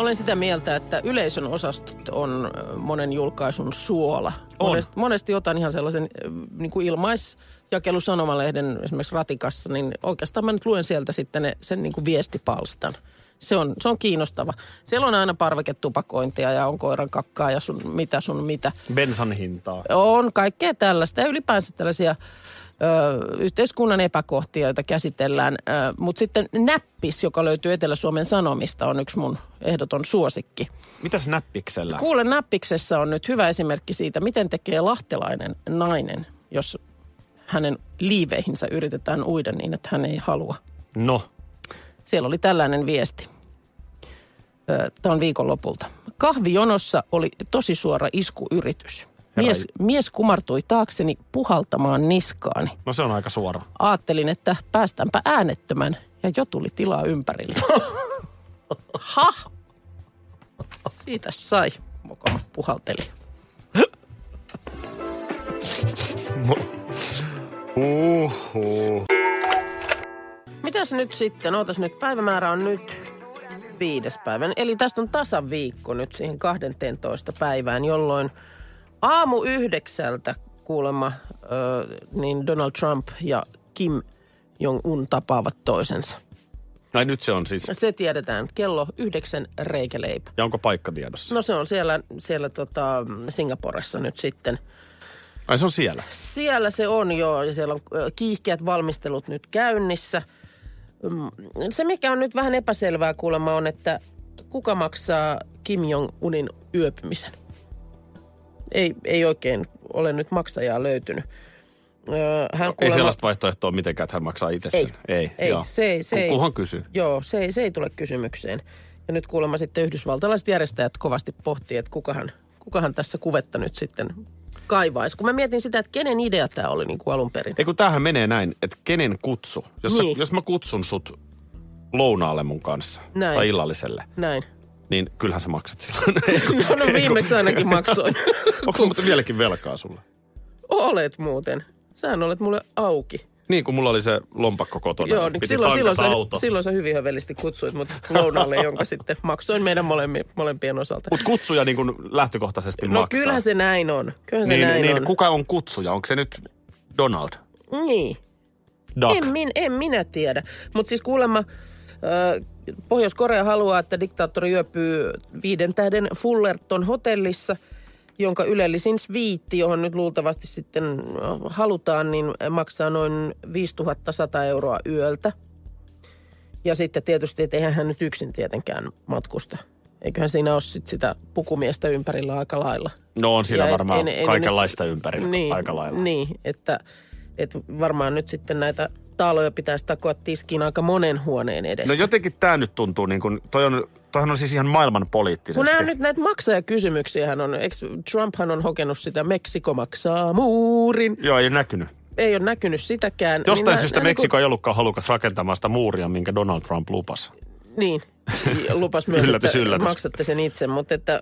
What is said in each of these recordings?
Olen sitä mieltä, että yleisön osastot on monen julkaisun suola. On. Monesti, monesti otan ihan sellaisen niin kuin ilmaisjakelusanomalehden esimerkiksi ratikassa, niin oikeastaan mä nyt luen sieltä sitten ne, sen niin kuin viestipalstan. Se on, se on kiinnostava. Siellä on aina parveketupakointia ja on koiran kakkaa ja sun mitä sun mitä. Bensan hintaa. On kaikkea tällaista ja ylipäänsä tällaisia ö, yhteiskunnan epäkohtia, joita käsitellään. Mutta sitten näppis, joka löytyy Etelä-Suomen Sanomista, on yksi mun ehdoton suosikki. Mitäs näppiksellä? Kuule, näppiksessä on nyt hyvä esimerkki siitä, miten tekee lahtelainen nainen, jos hänen liiveihinsä yritetään uida niin, että hän ei halua. No, Siellä oli tällainen viesti. Tämä on viikonlopulta. Kahvijonossa oli tosi suora iskuyritys. Mies, mies kumartui taakseni puhaltamaan niskaani. no se on aika suora. Aattelin, että päästäänpä äänettömän ja jo tuli tilaa ympärille. ha! Siitä sai, mokoma puhalteli. Mitäs nyt sitten? Ootas nyt, päivämäärä on nyt viides päivän. Eli tästä on tasan viikko nyt siihen 12 päivään, jolloin aamu yhdeksältä kuulemma ö, niin Donald Trump ja Kim Jong-un tapaavat toisensa. Ai nyt se on siis. Se tiedetään. Kello yhdeksän reikäleipä. Ja onko paikka tiedossa? No se on siellä, siellä tota Singaporessa nyt sitten. Ai se on siellä. Siellä se on jo ja siellä on kiihkeät valmistelut nyt käynnissä. Mm, Se mikä on nyt vähän epäselvää kuulemma on, että kuka maksaa Kim Jong-unin yöpymisen. Ei, ei oikein ole nyt maksajaa löytynyt. Hän Ei kuulemma- sellaista vaihtoehtoa mitenkään, että hän maksaa itse ei, sen. Ei, ei, joo. se ei, se ei. Kunhan kysyy. Joo, se ei, se ei tule kysymykseen. Ja nyt kuulemma sitten yhdysvaltalaiset järjestäjät kovasti pohtii, että kukahan, kukahan tässä kuvetta nyt sitten kaivaisi. Kun mä mietin sitä, että kenen idea tämä oli niin kuin alun perin. Ei kun tämähän menee näin, että kenen kutsu. Jos, Niin. sä, jos mä kutsun sut lounaalle mun kanssa Näin. tai illalliselle, Näin. niin kyllähän sä maksat silloin. No, no viimeksi ainakin maksoin. Onko muuten vieläkin velkaa sulle? Olet muuten. Sähän olet mulle auki. Niin, kun mulla oli se lompakko kotona. Joo, niin silloin, silloin, sä, auto. silloin sä hyvin hövelisti kutsuit mut lounaalle, jonka sitten maksoin meidän molemmi, molempien osalta. Mutta kutsuja niin kuin lähtökohtaisesti No maksaa. kyllähän se näin on. Kyllähän se niin, näin niin, on. kuka on kutsuja? Onko se nyt Donald? Niin. Duck? En, min, en minä tiedä. Mutta siis kuulemma ö, Pohjois-Korea haluaa, että diktaattori yöpyy viiden tähden Fullerton hotellissa, jonka ylellisin sviitti, johon nyt luultavasti sitten halutaan, niin maksaa noin 5100 euroa yöltä. Ja sitten tietysti, että eihän hän nyt yksin tietenkään matkusta. Eiköhän siinä ole sit sitä pukumiestä ympärillä aika lailla. No on siinä Ja varmaan ei ne kaikenlaista nyt- ympärillä niin, aika lailla. Niin, että, että varmaan nyt sitten näitä taaloja pitäisi takoa tiskiin aika monen huoneen edestä. No jotenkin tämä nyt tuntuu niin kuin, toi on, toihan on siis ihan maailman poliittisesti. Kun nämä nyt näitä maksajakysymyksiä, hän on, eikö Trumphan on hokenut sitä Meksiko maksaa muurin. Joo, ei ole näkynyt. Ei ole näkynyt sitäkään. Jostain nää- syystä nää Meksiko ei ollutkaan halukas rakentamaan sitä muuria, minkä Donald Trump lupasi. Niin, lupas myös, Yllätys, että yllätys. maksatte sen itse, mutta että,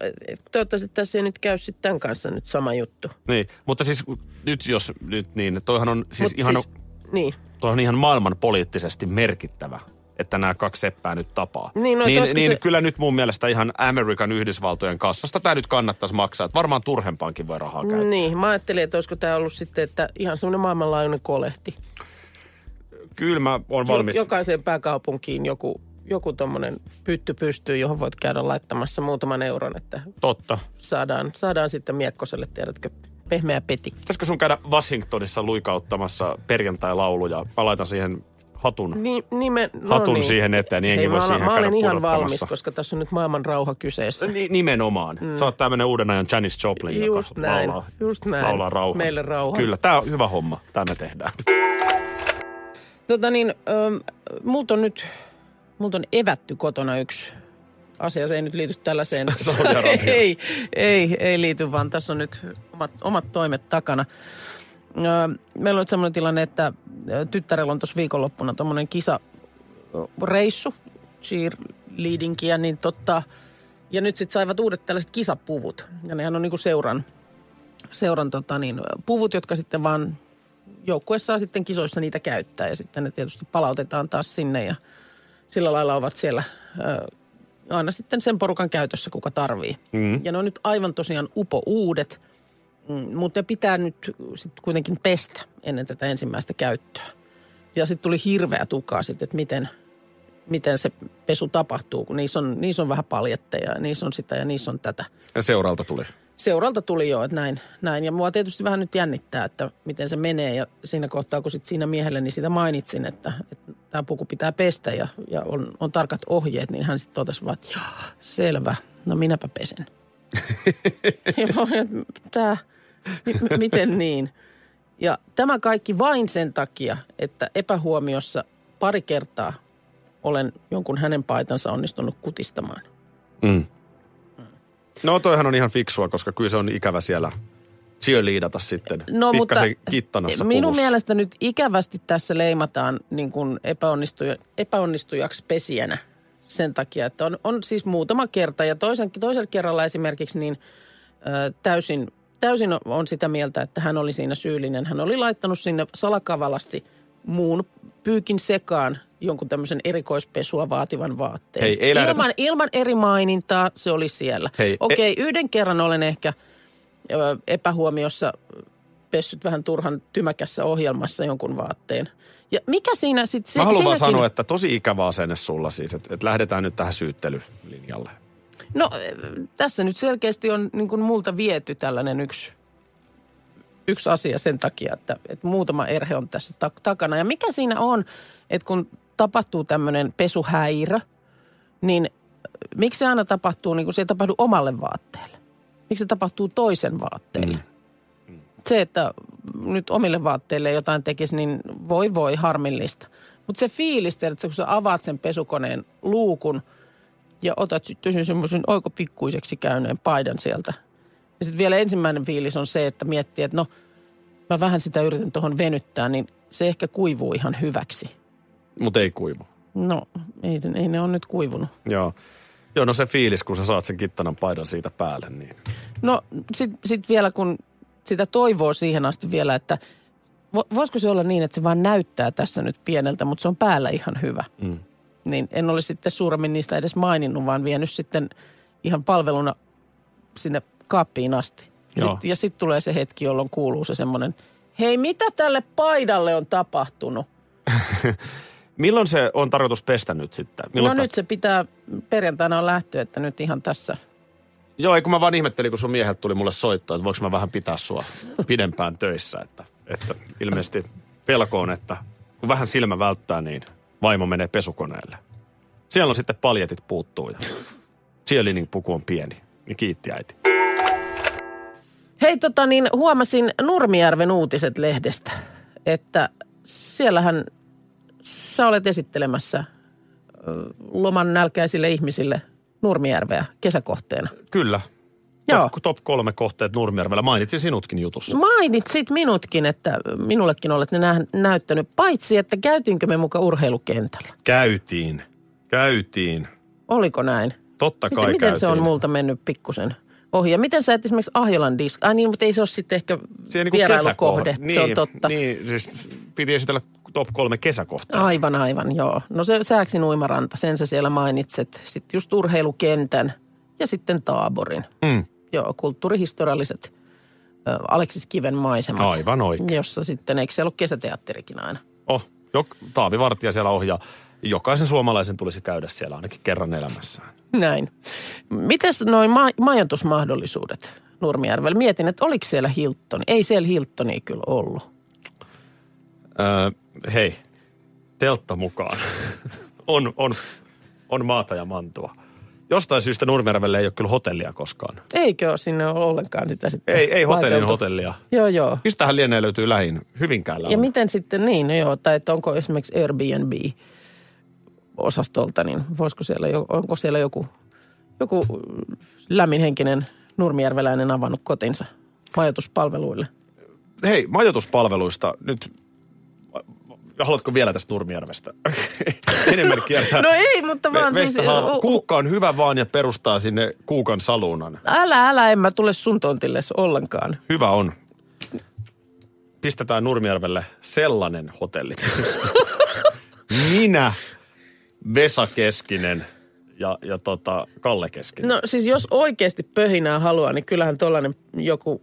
toivottavasti tässä ei nyt käy sitten tämän kanssa nyt sama juttu. Niin, mutta siis nyt jos nyt niin, toihan on siis Mut ihan, siis, niin. toihan on ihan maailman poliittisesti merkittävä, että nämä kaksi seppää nyt tapaa. Niin, no, niin, niin se- kyllä nyt mun mielestä ihan Amerikan Yhdysvaltojen kassasta tämä nyt kannattaisi maksaa. Että varmaan turhempaankin voi rahaa käyttää. Niin, mä ajattelin, että olisiko tämä ollut sitten, että ihan semmoinen maailmanlaajuinen kolehti. Kyllä mä oon valmis. Jo, jokaiseen pääkaupunkiin joku, joku tuommoinen pytty pystyy, johon voit käydä laittamassa muutaman euron, että Totta. saadaan, saadaan sitten Miekkoselle, tiedätkö, pehmeä peti. Pitäisikö sun käydä Washingtonissa luikauttamassa perjantai-lauluja? Mä laitan siihen hatun. Ni, nime, no Hatun niin. siihen eteen, niin jengi voi mä, siihen mä olen ihan valmis, koska tässä on nyt maailman rauha kyseessä. Ni- nimenomaan. Mm. Sä oot tämmönen uuden ajan Janis Joplin, Just joka näin, laulaa, just näin. laulaa rauhaa. Meille rauha. Kyllä, tää on hyvä homma. Tää me tehdään. Tota niin, ähm, multa on nyt, multa on evätty kotona yksi asia. Se ei nyt liity tällaiseen. Ei, ei, ei liity, vaan tässä on nyt omat, omat toimet takana. Meillä on sellainen tilanne, että tyttärellä on tuossa viikonloppuna tuommoinen kisareissu, cheerleadingia, niin totta, ja nyt sitten saivat uudet tällaiset kisapuvut. Ja nehän on niinku seuran, seuran tota niin, puvut, jotka sitten vaan joukkue saa sitten kisoissa niitä käyttää. Ja sitten ne tietysti palautetaan taas sinne ja sillä lailla ovat siellä ö, aina sitten sen porukan käytössä, kuka tarvii. Mm. Ja ne on nyt aivan tosiaan upo uudet, mm, mutta ne pitää nyt sitten kuitenkin pestä ennen tätä ensimmäistä käyttöä. Ja sitten tuli hirveä tukaa sitten, että miten, miten se pesu tapahtuu, kun niissä on, niissä on vähän paljetteja ja niissä on sitä ja niissä on tätä. Ja seuralta tuli. Seuralta tuli jo, että näin, näin. Ja mua tietysti vähän nyt jännittää, että miten se menee. Ja siinä kohtaa, kun sit siinä miehelle, niin sitä mainitsin, että, että tämä puku pitää pestä ja, ja on, on tarkat ohjeet, niin hän sitten totesi vaan, että selvä, no minäpä pesen. ja mä olin, että tää, m- miten niin? Ja tämä kaikki vain sen takia, että epähuomiossa pari kertaa olen jonkun hänen paitansa onnistunut kutistamaan. Mm. No toihan on ihan fiksua, koska kyllä se on ikävä siellä cheerleadata sitten No, mutta kittanassa minun puvussa. mielestä nyt ikävästi tässä leimataan niin kuin epäonnistuja, epäonnistujaksi pesijänä sen takia, että on, on siis muutama kerta ja toisen, toisella kerralla esimerkiksi niin ö, täysin, täysin on sitä mieltä, että hän oli siinä syyllinen. Hän oli laittanut sinne salakavalasti muun pyykin sekaan jonkun tämmöisen erikoispesua vaativan vaatteen. Hei, ei lähdetä- ilman, ilman eri mainintaa se oli siellä. Hei, e- Okei, yhden kerran olen ehkä ö, epähuomiossa pessyt vähän turhan tymäkässä ohjelmassa jonkun vaatteen. Ja mikä siinä sitten... Mä haluan vaan sanoa, että tosi ikävä asenne sulla siis, että, että lähdetään nyt tähän syyttelylinjalle. No tässä nyt selkeästi on niin kuin multa viety tällainen yksi, yksi asia sen takia, että, että muutama erhe on tässä tak- takana. Ja mikä siinä on, että kun tapahtuu tämmöinen pesuhäirö, niin miksi se aina tapahtuu niin kuin se ei tapahdu omalle vaatteelle? Miksi se tapahtuu toisen vaatteelle? Mm. Se, että nyt omille vaatteille jotain tekisi, niin voi voi harmillista. Mutta se fiilis, että kun sä avaat sen pesukoneen luukun ja otat sitten sen semmoisen oiko pikkuiseksi käyneen paidan sieltä. Ja sitten vielä ensimmäinen fiilis on se, että miettii, että no mä vähän sitä yritän tuohon venyttää, niin se ehkä kuivuu ihan hyväksi. Mutta ei kuivu. No, ei, ei ne ole nyt kuivunut. Joo. Joo, no se fiilis, kun sä saat sen kittanan paidan siitä päälle, niin No sitten sit vielä kun sitä toivoo siihen asti vielä, että vo, voisiko se olla niin, että se vaan näyttää tässä nyt pieneltä, mutta se on päällä ihan hyvä. Mm. Niin en ole sitten suuremmin niistä edes maininnut, vaan vienyt sitten ihan palveluna sinne kaappiin asti. Joo. Sit, ja sitten tulee se hetki, jolloin kuuluu se semmoinen, hei mitä tälle paidalle on tapahtunut? milloin se on tarkoitus pestä nyt sitten? Milloin no ta- nyt se pitää, perjantaina on lähtö, että nyt ihan tässä. Joo, ei kun mä vaan ihmettelin, kun sun miehet tuli mulle soittaa, että voiko mä vähän pitää sua pidempään töissä. Että, että ilmeisesti pelko on, että kun vähän silmä välttää, niin vaimo menee pesukoneelle. Siellä on sitten paljetit puuttuu ja cheerleading puku on pieni. Niin kiitti äiti. Hei tota niin, huomasin Nurmijärven uutiset lehdestä, että siellähän sä olet esittelemässä loman nälkäisille ihmisille Nurmijärveä kesäkohteena. Kyllä. Joo. Top, top kolme kohteet Nurmijärvellä. Mainitsin sinutkin jutussa. Mainitsit minutkin, että minullekin olet ne nä- näyttänyt, paitsi että käytiinkö me muka urheilukentällä. Käytiin. Käytiin. Oliko näin? Totta kai Miten, miten käytiin. se on multa mennyt pikkusen ohi? Ja miten sä et esimerkiksi Ahjolan disk... Ai niin, mutta ei se ole sitten ehkä Siihen niin vierailukohde. Niin, se on totta. Niin, siis piti esitellä top kolme kesäkohteet. Aivan, aivan, joo. No se Sääksin uimaranta, sen sä siellä mainitset. Sitten just urheilukentän ja sitten taaborin. Mm. Joo, kulttuurihistorialliset ö, Aleksis Kiven maisemat. Aivan oikein. Jossa sitten, eikö siellä ole kesäteatterikin aina? Oh, jok, Taavi Vartija siellä ohjaa. Jokaisen suomalaisen tulisi käydä siellä ainakin kerran elämässään. Näin. Mites noin ma- majoitusmahdollisuudet Nurmijärvellä? Mietin, että oliko siellä Hilton. Ei siellä Hiltonia kyllä ollut. Öö, hei, teltta mukaan. on, on, on maata ja mantua. Jostain syystä Nurmijärvelle ei ole kyllä hotellia koskaan. Eikö ole sinne ole ollenkaan sitä sitten Ei, ei hotellin laiteltu? hotellia. Joo, joo. Mistähän lienee löytyy lähin? Hyvinkäällä Ja on. miten sitten niin, no joo, tai että onko esimerkiksi Airbnb-osastolta, niin voisiko siellä, onko siellä joku, joku lämminhenkinen nurmijärveläinen avannut kotinsa majoituspalveluille? hei, majoituspalveluista nyt, haluatko vielä tästä Nurmijärvestä? Enemmän kiertää. No ei, mutta vaan Me- siis... haava- o- o- Kuukka on hyvä vaan ja perustaa sinne Kuukan saluunan. Älä, älä, en mä tule sun tontille ollenkaan. Hyvä on. Pistetään Nurmijärvelle sellainen hotelli. Minä, Vesa Keskinen ja, ja tota Kalle Keskinen. No siis jos oikeasti pöhinää haluaa, niin kyllähän tuollainen joku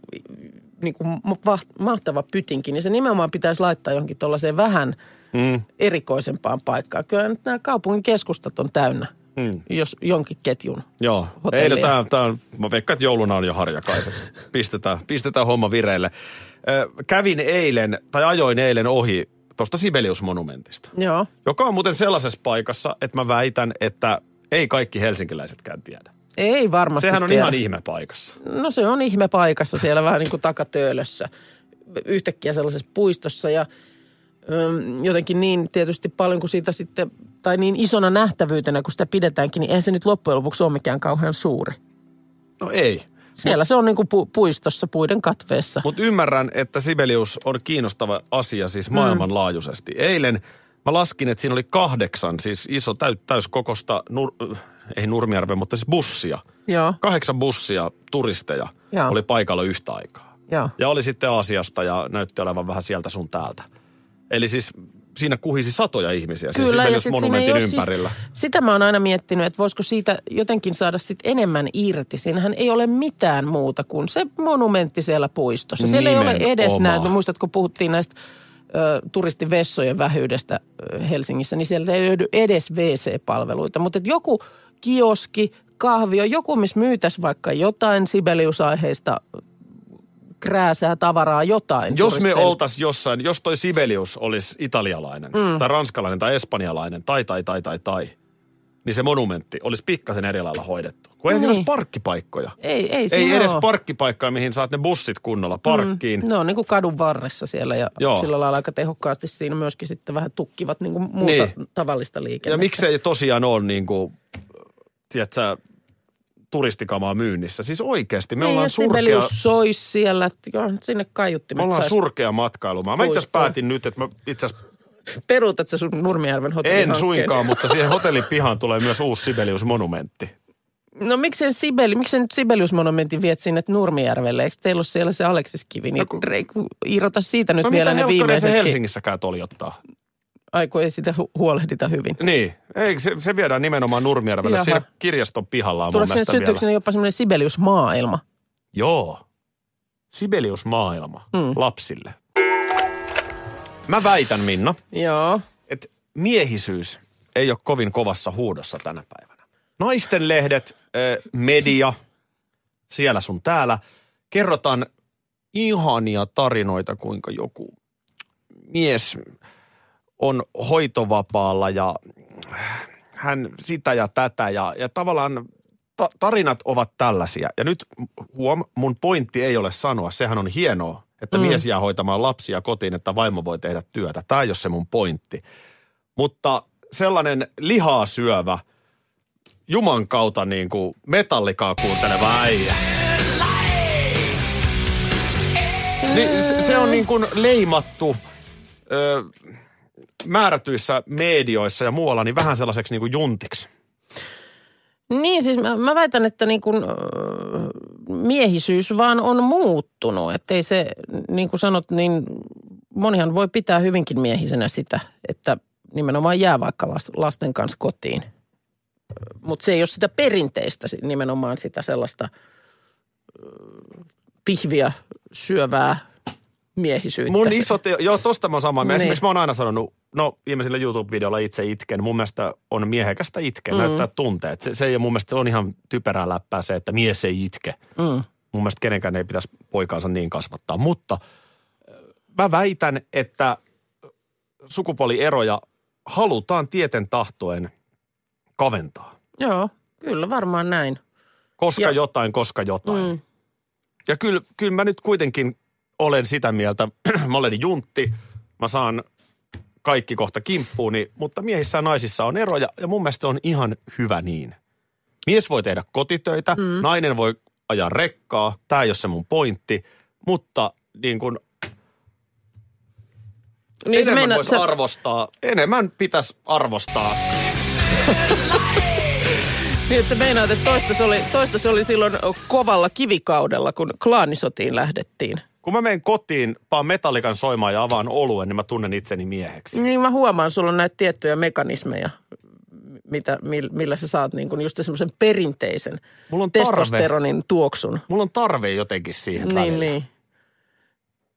niin kuin ma- mahtava pytinki, niin se nimenomaan pitäisi laittaa johonkin tuollaiseen vähän Mm. erikoisempaan paikkaan. Kyllä nyt nämä kaupungin keskustat on täynnä, Mm. jos jonkin ketjun. Joo, hotellia. ei no tää, tää on, mä veikkaan, että jouluna on jo harjakaiset. Pistetään, pistetään homma vireille. Ö, kävin eilen, tai ajoin eilen ohi tuosta Sibelius-monumentista, Joo. joka on muuten sellaisessa paikassa, että mä väitän, että ei kaikki helsinkiläisetkään tiedä. Ei varmasti Sehän on tiedä. ihan ihme paikassa. No se on ihme paikassa siellä vähän niin kuin takatöölössä. Yhtäkkiä sellaisessa puistossa ja öm, jotenkin niin tietysti paljon kuin siitä sitten, tai niin isona nähtävyytenä kun sitä pidetäänkin, niin eihän se nyt loppujen lopuksi ole mikään kauhean suuri. No ei. Siellä se on niin kuin pu- puistossa, puiden katveessa. Mutta ymmärrän, että Sibelius on kiinnostava asia siis maailmanlaajuisesti. Eilen mä laskin, että siinä oli kahdeksan, siis iso täy, täyskokosta, nur, ei Nurmijärven, mutta siis bussia. Joo, Kahdeksan bussia turisteja Joo. oli paikalla yhtä aikaa. joo. Ja oli sitten Aasiasta ja näytti olevan vähän sieltä sun täältä. Eli siis siinä kuhisi satoja ihmisiä siis Kyllä, ja Sibelius sit monumentin siis- ympärillä. sitä mä oon aina miettinyt, että voisiko siitä jotenkin saada sit enemmän irti. Siinähän ei ole mitään muuta kuin se monumentti siellä puistossa. Siellä ei ole edes Nimenomaan. näitä, muistatko puhuttiin näistä ö, turistivessojen vähyydestä ö, Helsingissä, niin sieltä ei löydy edes WC-palveluita. Mutta joku kioski, kahvio, joku, missä myytäisi vaikka jotain Sibelius-aiheista krääsää tavaraa, jotain. Jos me oltais jossain, jos toi Sibelius olisi italialainen, mm. tai ranskalainen, tai espanjalainen, tai, tai, tai, tai, tai, niin se monumentti olisi pikkasen eri lailla hoidettu. Kun ei siinä Niin. olisi parkkipaikkoja. Ei, ei, Ei siinä edes ole. parkkipaikkaa, mihin saat ne bussit kunnolla parkkiin. Mm, ne on niin kuin kadun varressa siellä ja Joo. Sillä lailla aika tehokkaasti siinä myöskin sitten vähän tukkivat niin kuin muuta niin. tavallista liikennettä. Ja miksei tosiaan ole niin kuin, tiedätkö, turistikamaa myynnissä. Siis oikeasti, me niin, ollaan surkea, sois siellä, sinne kaiuttimet me ollaan sais- surkea matkailumaa. Mä itse asiassa päätin nyt, että mä itse asiassa Peruutat sä sun Nurmijärven hotellihankkeen? en suinkaan, mutta siihen hotellin pihaan tulee myös uusi Sibelius-monumentti. No miksei Sibeli, miksei nyt Sibelius-monumentin viet sinne Nurmijärvelle? Eikö teillä ole siellä se Aleksiskivi? Niin No kun- irrota siitä nyt No vielä mitä ne helkkaria se viimeiset. Helsingissäkään toljottaa? Ai kun ei sitä hu- huolehdita hyvin. Niin, ei, se, se viedään nimenomaan Nurmijärvelle. Jaha. Siinä kirjaston pihalla on mun Tuleeko sinne mielestä vielä. jopa semmoinen Sibelius-maailma? Joo. Sibelius-maailma Mm. lapsille. Mä väitän, Minna, Joo. että miehisyys ei ole kovin kovassa huudossa tänä päivänä. Naisten lehdet, eh, media, siellä sun täällä, kerrotaan ihania tarinoita, kuinka joku mies on hoitovapaalla ja hän sitä ja tätä ja, ja tavallaan ta- tarinat ovat tällaisia. Ja nyt huom, mun pointti ei ole sanoa, sehän on hienoa, että mm. mies jää hoitamaan lapsia kotiin, että vaimo voi tehdä työtä. Tämä ei ole se mun pointti. Mutta sellainen lihaa syövä, Juman kautta niin kuin metallikaa kuunteleva äijä. Niin se, se on niin kuin leimattu ö, määrätyissä medioissa ja muualla niin vähän sellaiseksi niin kuin juntiksi. Niin, siis mä, mä väitän, että niin kun, ö, miehisyys vaan on muuttunut. Että ei se, niin kuin sanot, niin monihan voi pitää hyvinkin miehisenä sitä, että nimenomaan jää vaikka las- lasten kanssa kotiin. Mutta se ei ole sitä perinteistä nimenomaan sitä sellaista ö, pihviä syövää miehisyyttä. Mun isot, joo tosta mä oon samaa. Niin. Esimerkiksi mä oon aina sanonut, no viimeisellä YouTube-videolla itse itken. Mun mielestä on miehekästä itkeä, mm. näyttää tunteet. Se, se ei mun mielestä, on ihan typerää läppää se, että mies ei itke. Mm. Mun mielestä kenenkään ei pitäisi poikaansa niin kasvattaa. Mutta äh, mä väitän, että sukupuolieroja halutaan tieten tahtoen kaventaa. Joo, kyllä varmaan näin. Koska Ja- jotain, koska jotain. Mm. Ja kyllä, kyllä mä nyt kuitenkin olen sitä mieltä, mä olen juntti, mä saan kaikki kohta kimppuuni, mutta miehissä ja naisissa on eroja ja mun mielestä se on ihan hyvä niin. Mies voi tehdä kotitöitä, mm. nainen voi ajaa rekkaa, tämä ei ole se mun pointti, mutta niin kun Niin enemmän meinaat, voisi sä- arvostaa, enemmän pitäisi arvostaa. Niin, että meinaat, että toista se, oli, toista se oli silloin kovalla kivikaudella, kun klaanisotiin lähdettiin. Kun mä menen kotiin, paan metallikan soimaan ja avaan oluen, niin mä tunnen itseni mieheksi. Niin mä huomaan, sulla on näitä tiettyjä mekanismeja, mitä, mil- millä sä saat niin kuin just semmoisen perinteisen Mulla on tarve. testosteronin tuoksun. Mulla on tarve jotenkin siihen Niin, välillä. niin.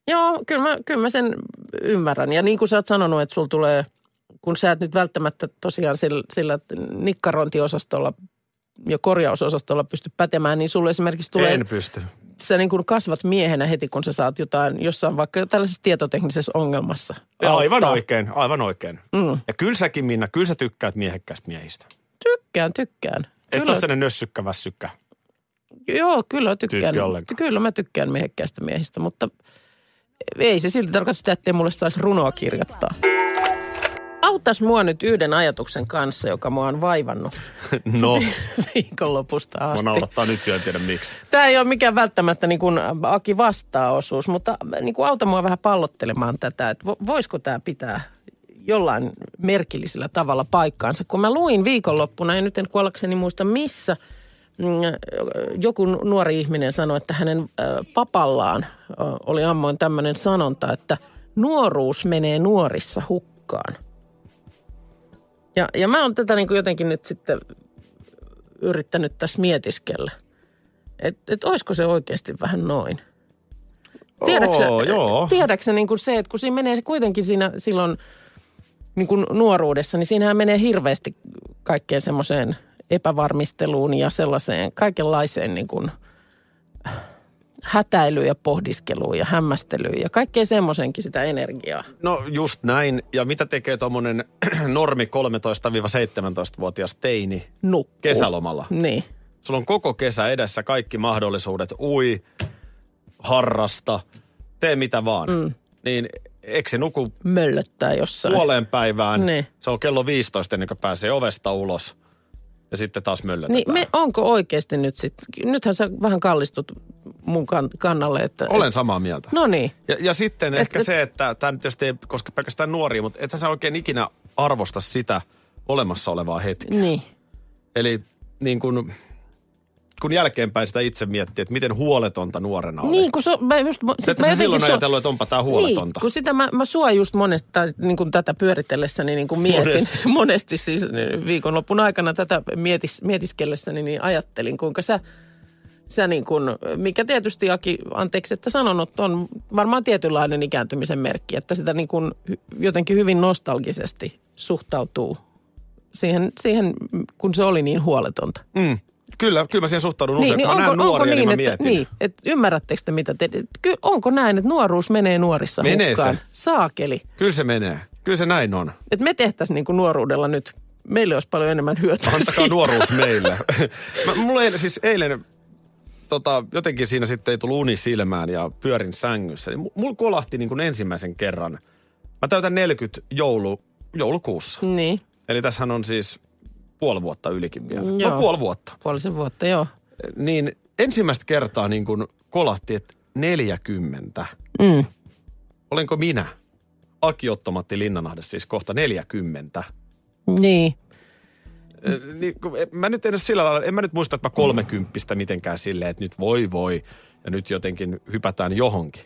Joo, kyllä mä, kyllä mä sen ymmärrän. Ja niin kuin sä oot sanonut, että sulla tulee, kun sä et nyt välttämättä tosiaan sillä, sillä nikkarointiosastolla ja korjausosastolla pysty pätemään, niin sulle esimerkiksi tulee, En pysty. Sä niin kuin kasvat miehenä heti, kun sä saat jotain, jossain vaikka tällaisessa tietoteknisessä ongelmassa. Ja aivan oikein, aivan oikein. Mm. Ja kyllä säkin Minna, kyllä sä tykkäät miehekkäistä miehistä. Tykkään, tykkään. Et sä ole sellainen nössykkä vässykkä. Joo, kyllä tykkään. Kyllä mä tykkään miehekkäistä miehistä, mutta ei se silti tarkoita sitä, ettei mulle saisi runoa kirjoittaa. Autas mua nyt yhden ajatuksen kanssa, joka mua on vaivannut No, viikonlopusta mä asti. naurattaa nyt jo, en tiedä miksi. Tämä ei ole mikään välttämättä niin kuin Aki vastaa-osuus, mutta niin kuin auta mua vähän pallottelemaan tätä, että vo- voisiko tämä pitää jollain merkillisellä tavalla paikkaansa. Kun mä luin viikonloppuna, ja nyt en kuollakseni muista missä, mm, joku nuori ihminen sanoi, että hänen papallaan oli ammoin tämmöinen sanonta, että nuoruus menee nuorissa hukkaan. Ja, ja mä oon tätä niin kuin jotenkin nyt sitten yrittänyt tässä mietiskellä. Että et olisiko se oikeasti vähän noin? Tiedätkö, Oo, joo. tiedätkö niin kuin se, että kun siinä menee se kuitenkin siinä silloin niin kuin nuoruudessa, niin siinähän menee hirveästi kaikkeen semmoiseen epävarmisteluun ja sellaiseen kaikenlaiseen niin kuin hätäilyyn ja pohdiskeluun ja hämmästelyyn ja kaikkeen semmoisenkin sitä energiaa. No just näin. Ja mitä tekee tuommoinen normi 13-17-vuotias teini Nukkuu. kesälomalla? Niin. Sulla on koko kesä edessä kaikki mahdollisuudet. Ui, harrasta, tee mitä vaan. Mm. Niin eikö se nuku Möllöttää jossain. puoleen päivään? Niin. Se on kello 15 ennen kuin pääsee ovesta ulos. Ja sitten taas möllötetään. Niin me, onko oikeasti nyt sitten, nythän sä vähän kallistut mun kan, kannalle, että... Olen samaa mieltä. No niin. Ja, ja sitten Et- ehkä et- se, että tämä nyt tietysti ei koske pelkästään nuoria, mutta ethän sä oikein ikinä arvosta sitä olemassa olevaa hetkeä. Niin. Eli niin kun, kun jälkeenpäin sitä itse miettii, että miten huoletonta nuorena oli. Niin, kun se, mä just, sit mä sä silloin sua- ajatellut, että onpa tämä huoletonta. Niin, kun sitä mä, mä sua just monesti, tai niin kuin tätä pyöritellessäni niin kuin mietin, monesti, Monesti. monesti siis viikonlopun aikana tätä mietis, mietiskellessäni, niin ajattelin, kuinka sä, sä niin kuin, mikä tietysti Aki, anteeksi, että sanonut, on varmaan tietynlainen ikääntymisen merkki, että sitä niin kuin hy- jotenkin hyvin nostalgisesti suhtautuu siihen, siihen, kun se oli niin huoletonta. Mm. Kyllä, kyllä mä siihen suhtaudun usein. Niin, kun mä näen nuoria, niin, mä että, mietin. niin, että ymmärrättekö te mitä te, ky, onko näin, että nuoruus menee nuorissa Menee hukkaan? se. Saakeli. Kyllä se menee. Kyllä se näin on. Että me tehtäisiin niin kuin nuoruudella nyt, meille olisi paljon enemmän hyötyä Antakaa siitä. nuoruus meille. mä, mulla eilen, siis eilen tota, jotenkin siinä sitten ei tullut uni silmään ja pyörin sängyssä. Niin mu- mulla kolahti niin kuin ensimmäisen kerran. Mä täytän 40 joulu, joulukuussa. Niin, Eli tässähän on siis puoli vuotta ylikin vielä. Joo. No puoli vuotta. puolisen vuotta, joo. Niin ensimmäistä kertaa niin kuin kolahti, että 40. Mm. Olenko minä? Aki Ottomatti Linnanahde siis kohta 40. Niin. Niin, kun- en- mä nyt en ole sillä lailla, en mä nyt muista, että mä kolmekymppistä mitenkään silleen, että nyt voi voi ja nyt jotenkin hypätään johonkin.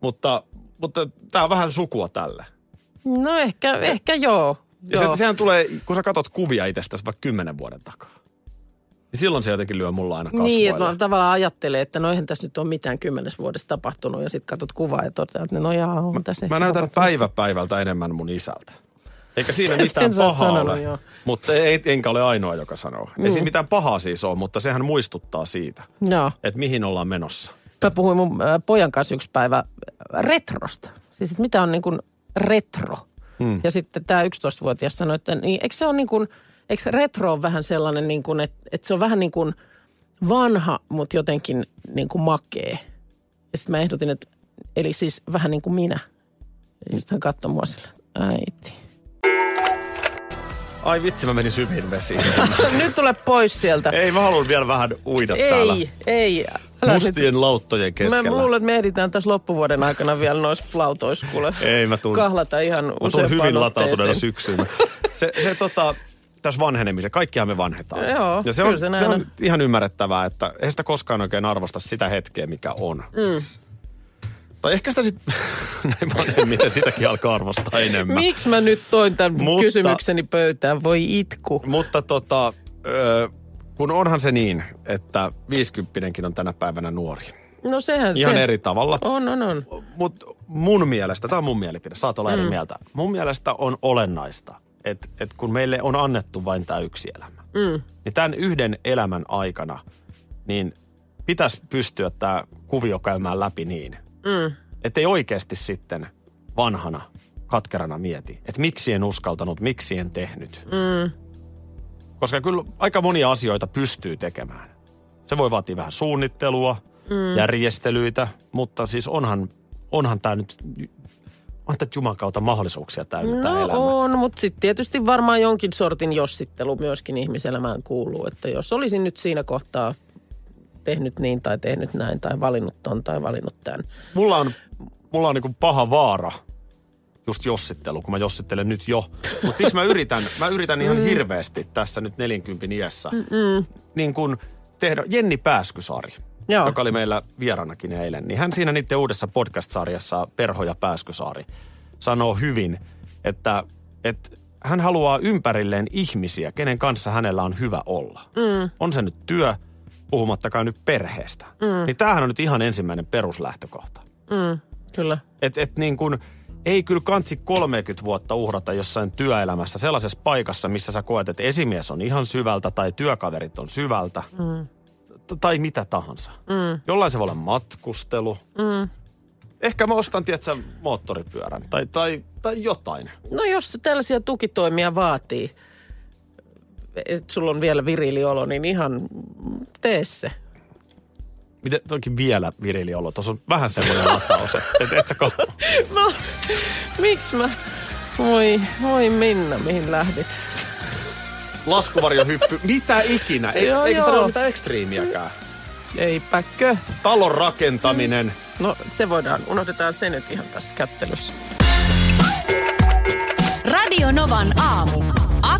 Mutta, mutta tää on vähän sukua tälle. No ehkä, ehkä joo. Ja joo. se, sehän tulee, kun sä katot kuvia itsestäsi vaikka kymmenen vuoden takaa. Niin silloin se jotenkin lyö mulla aina kasvoille. Niin, että mä tavallaan ajattelen, että no eihän tässä nyt ole mitään kymmenes vuodessa tapahtunut ja sitten katsot kuvaa ja toteat, että no jaa, on tässä Mä näytän tapahtunut. päivä päivältä enemmän mun isältä. Eikä siinä mitään pahaa sanonut, ole. joo. Mutta ei, enkä ole ainoa, joka sanoo. Ei Mm. siinä mitään pahaa siis ole, mutta sehän muistuttaa siitä, Joo. että mihin ollaan menossa. Mä puhuin mun äh, pojan kanssa yksi päivä retrosta. Siis, että mitä on niin kuin retro. Hmm. Ja sitten tämä 11-vuotias sanoi, että niin, eikö se ole niin kuin, eikö retro ole vähän sellainen niin kuin, että, että se on vähän niin kuin vanha, mutta jotenkin niin kuin makee. Ja sitten mä ehdotin, että eli siis vähän niin kuin minä. Ja sitten hän katsoi mua sillä, äiti. Ai vitsi, mä menin syviin vesiin. nyt tule pois sieltä. Ei, mä haluan vielä vähän uida ei, täällä. ei. Älä Mustien lauttojen keskellä. Mä luulen, että me ehditään tässä loppuvuoden aikana vielä noissa lautoissa kuule. Ei, mä tuun. Kahlata ihan Mä tuun hyvin latautuneena syksyyn. Se, se tota, tässä vanhenemisen, kaikkiaan me vanhetaan. Joo, ja se kyllä on, se se, on. ihan ymmärrettävää, että ei sitä koskaan oikein arvosta sitä hetkeä, mikä on. Mm. Tai ehkä sitä sitten, näin vanhemmiten sitäkin alkaa arvostaa enemmän. Miksi mä nyt toin tämän Mutta- kysymykseni pöytään? Voi itku. Mutta tota, ö, kun onhan se niin, että 50 on tänä päivänä nuori. No sehän Ihan se. eri tavalla. On, on, on. Mutta mun mielestä, tämä on mun mielipide, saat olla eri mieltä. Mun mielestä on olennaista, että et kun meille on annettu vain tämä yksi elämä, Mm. niin tämän yhden elämän aikana, niin pitäisi pystyä tämä kuvio käymään läpi niin, Mm. että ei oikeasti sitten vanhana, katkerana mieti, että miksi en uskaltanut, miksi en tehnyt. Mm. Koska kyllä aika monia asioita pystyy tekemään. Se voi vaatia vähän suunnittelua, mm. järjestelyitä, mutta siis onhan, onhan tämä nyt, on tätä Juman kautta mahdollisuuksia täynnä tämä No elämä. on, mutta sitten tietysti varmaan jonkin sortin jossittelu myöskin ihmiselämään kuuluu. Että jos olisin nyt siinä kohtaa tehnyt niin tai tehnyt näin tai valinnut ton tai valinnut tämän. Mulla on, mulla on niin paha vaara just jossittelu, kun mä jossittelen nyt jo. Mutta siis mä yritän, mä yritän ihan hirveästi tässä nyt 40 iässä. Mm-mm. Niin kuin tehdä Jenni Pääskysaari, Joo. joka oli meillä vieraanakin eilen. Niin hän siinä niiden uudessa podcast-sarjassa Perho ja Pääskysaari sanoo hyvin, että, että hän haluaa ympärilleen ihmisiä, kenen kanssa hänellä on hyvä olla. Mm. On se nyt työ, puhumattakaan nyt perheestä. Mm. Niin tämähän on nyt ihan ensimmäinen peruslähtökohta. Mm, kyllä. Että et niin kuin, ei kyllä kansi 30 vuotta uhrata jossain työelämässä sellaisessa paikassa, missä sä koet, että esimies on ihan syvältä tai työkaverit on syvältä. Mm. Tai mitä tahansa. Mm. Jollain se voi olla matkustelu. Mm. Ehkä mä ostan, tiedätkö, moottoripyörän tai, tai, tai jotain. No jos se tällaisia tukitoimia vaatii, että sulla on vielä virili olo, niin ihan tee se. Miten toki vielä virili olo? Tuossa on vähän semmoinen lataus, että et sä ko- Mä, miksi mä? Voi, voi Minna, mihin lähdit? laskuvarjohyppy, mitä ikinä. Ei, Joo, eikä joo. sitä ole mitään ekstriimiäkään. Eipäkö? Talon rakentaminen. No se voidaan, unohdetaan se nyt ihan tässä kättelyssä. Radio Novan aamu.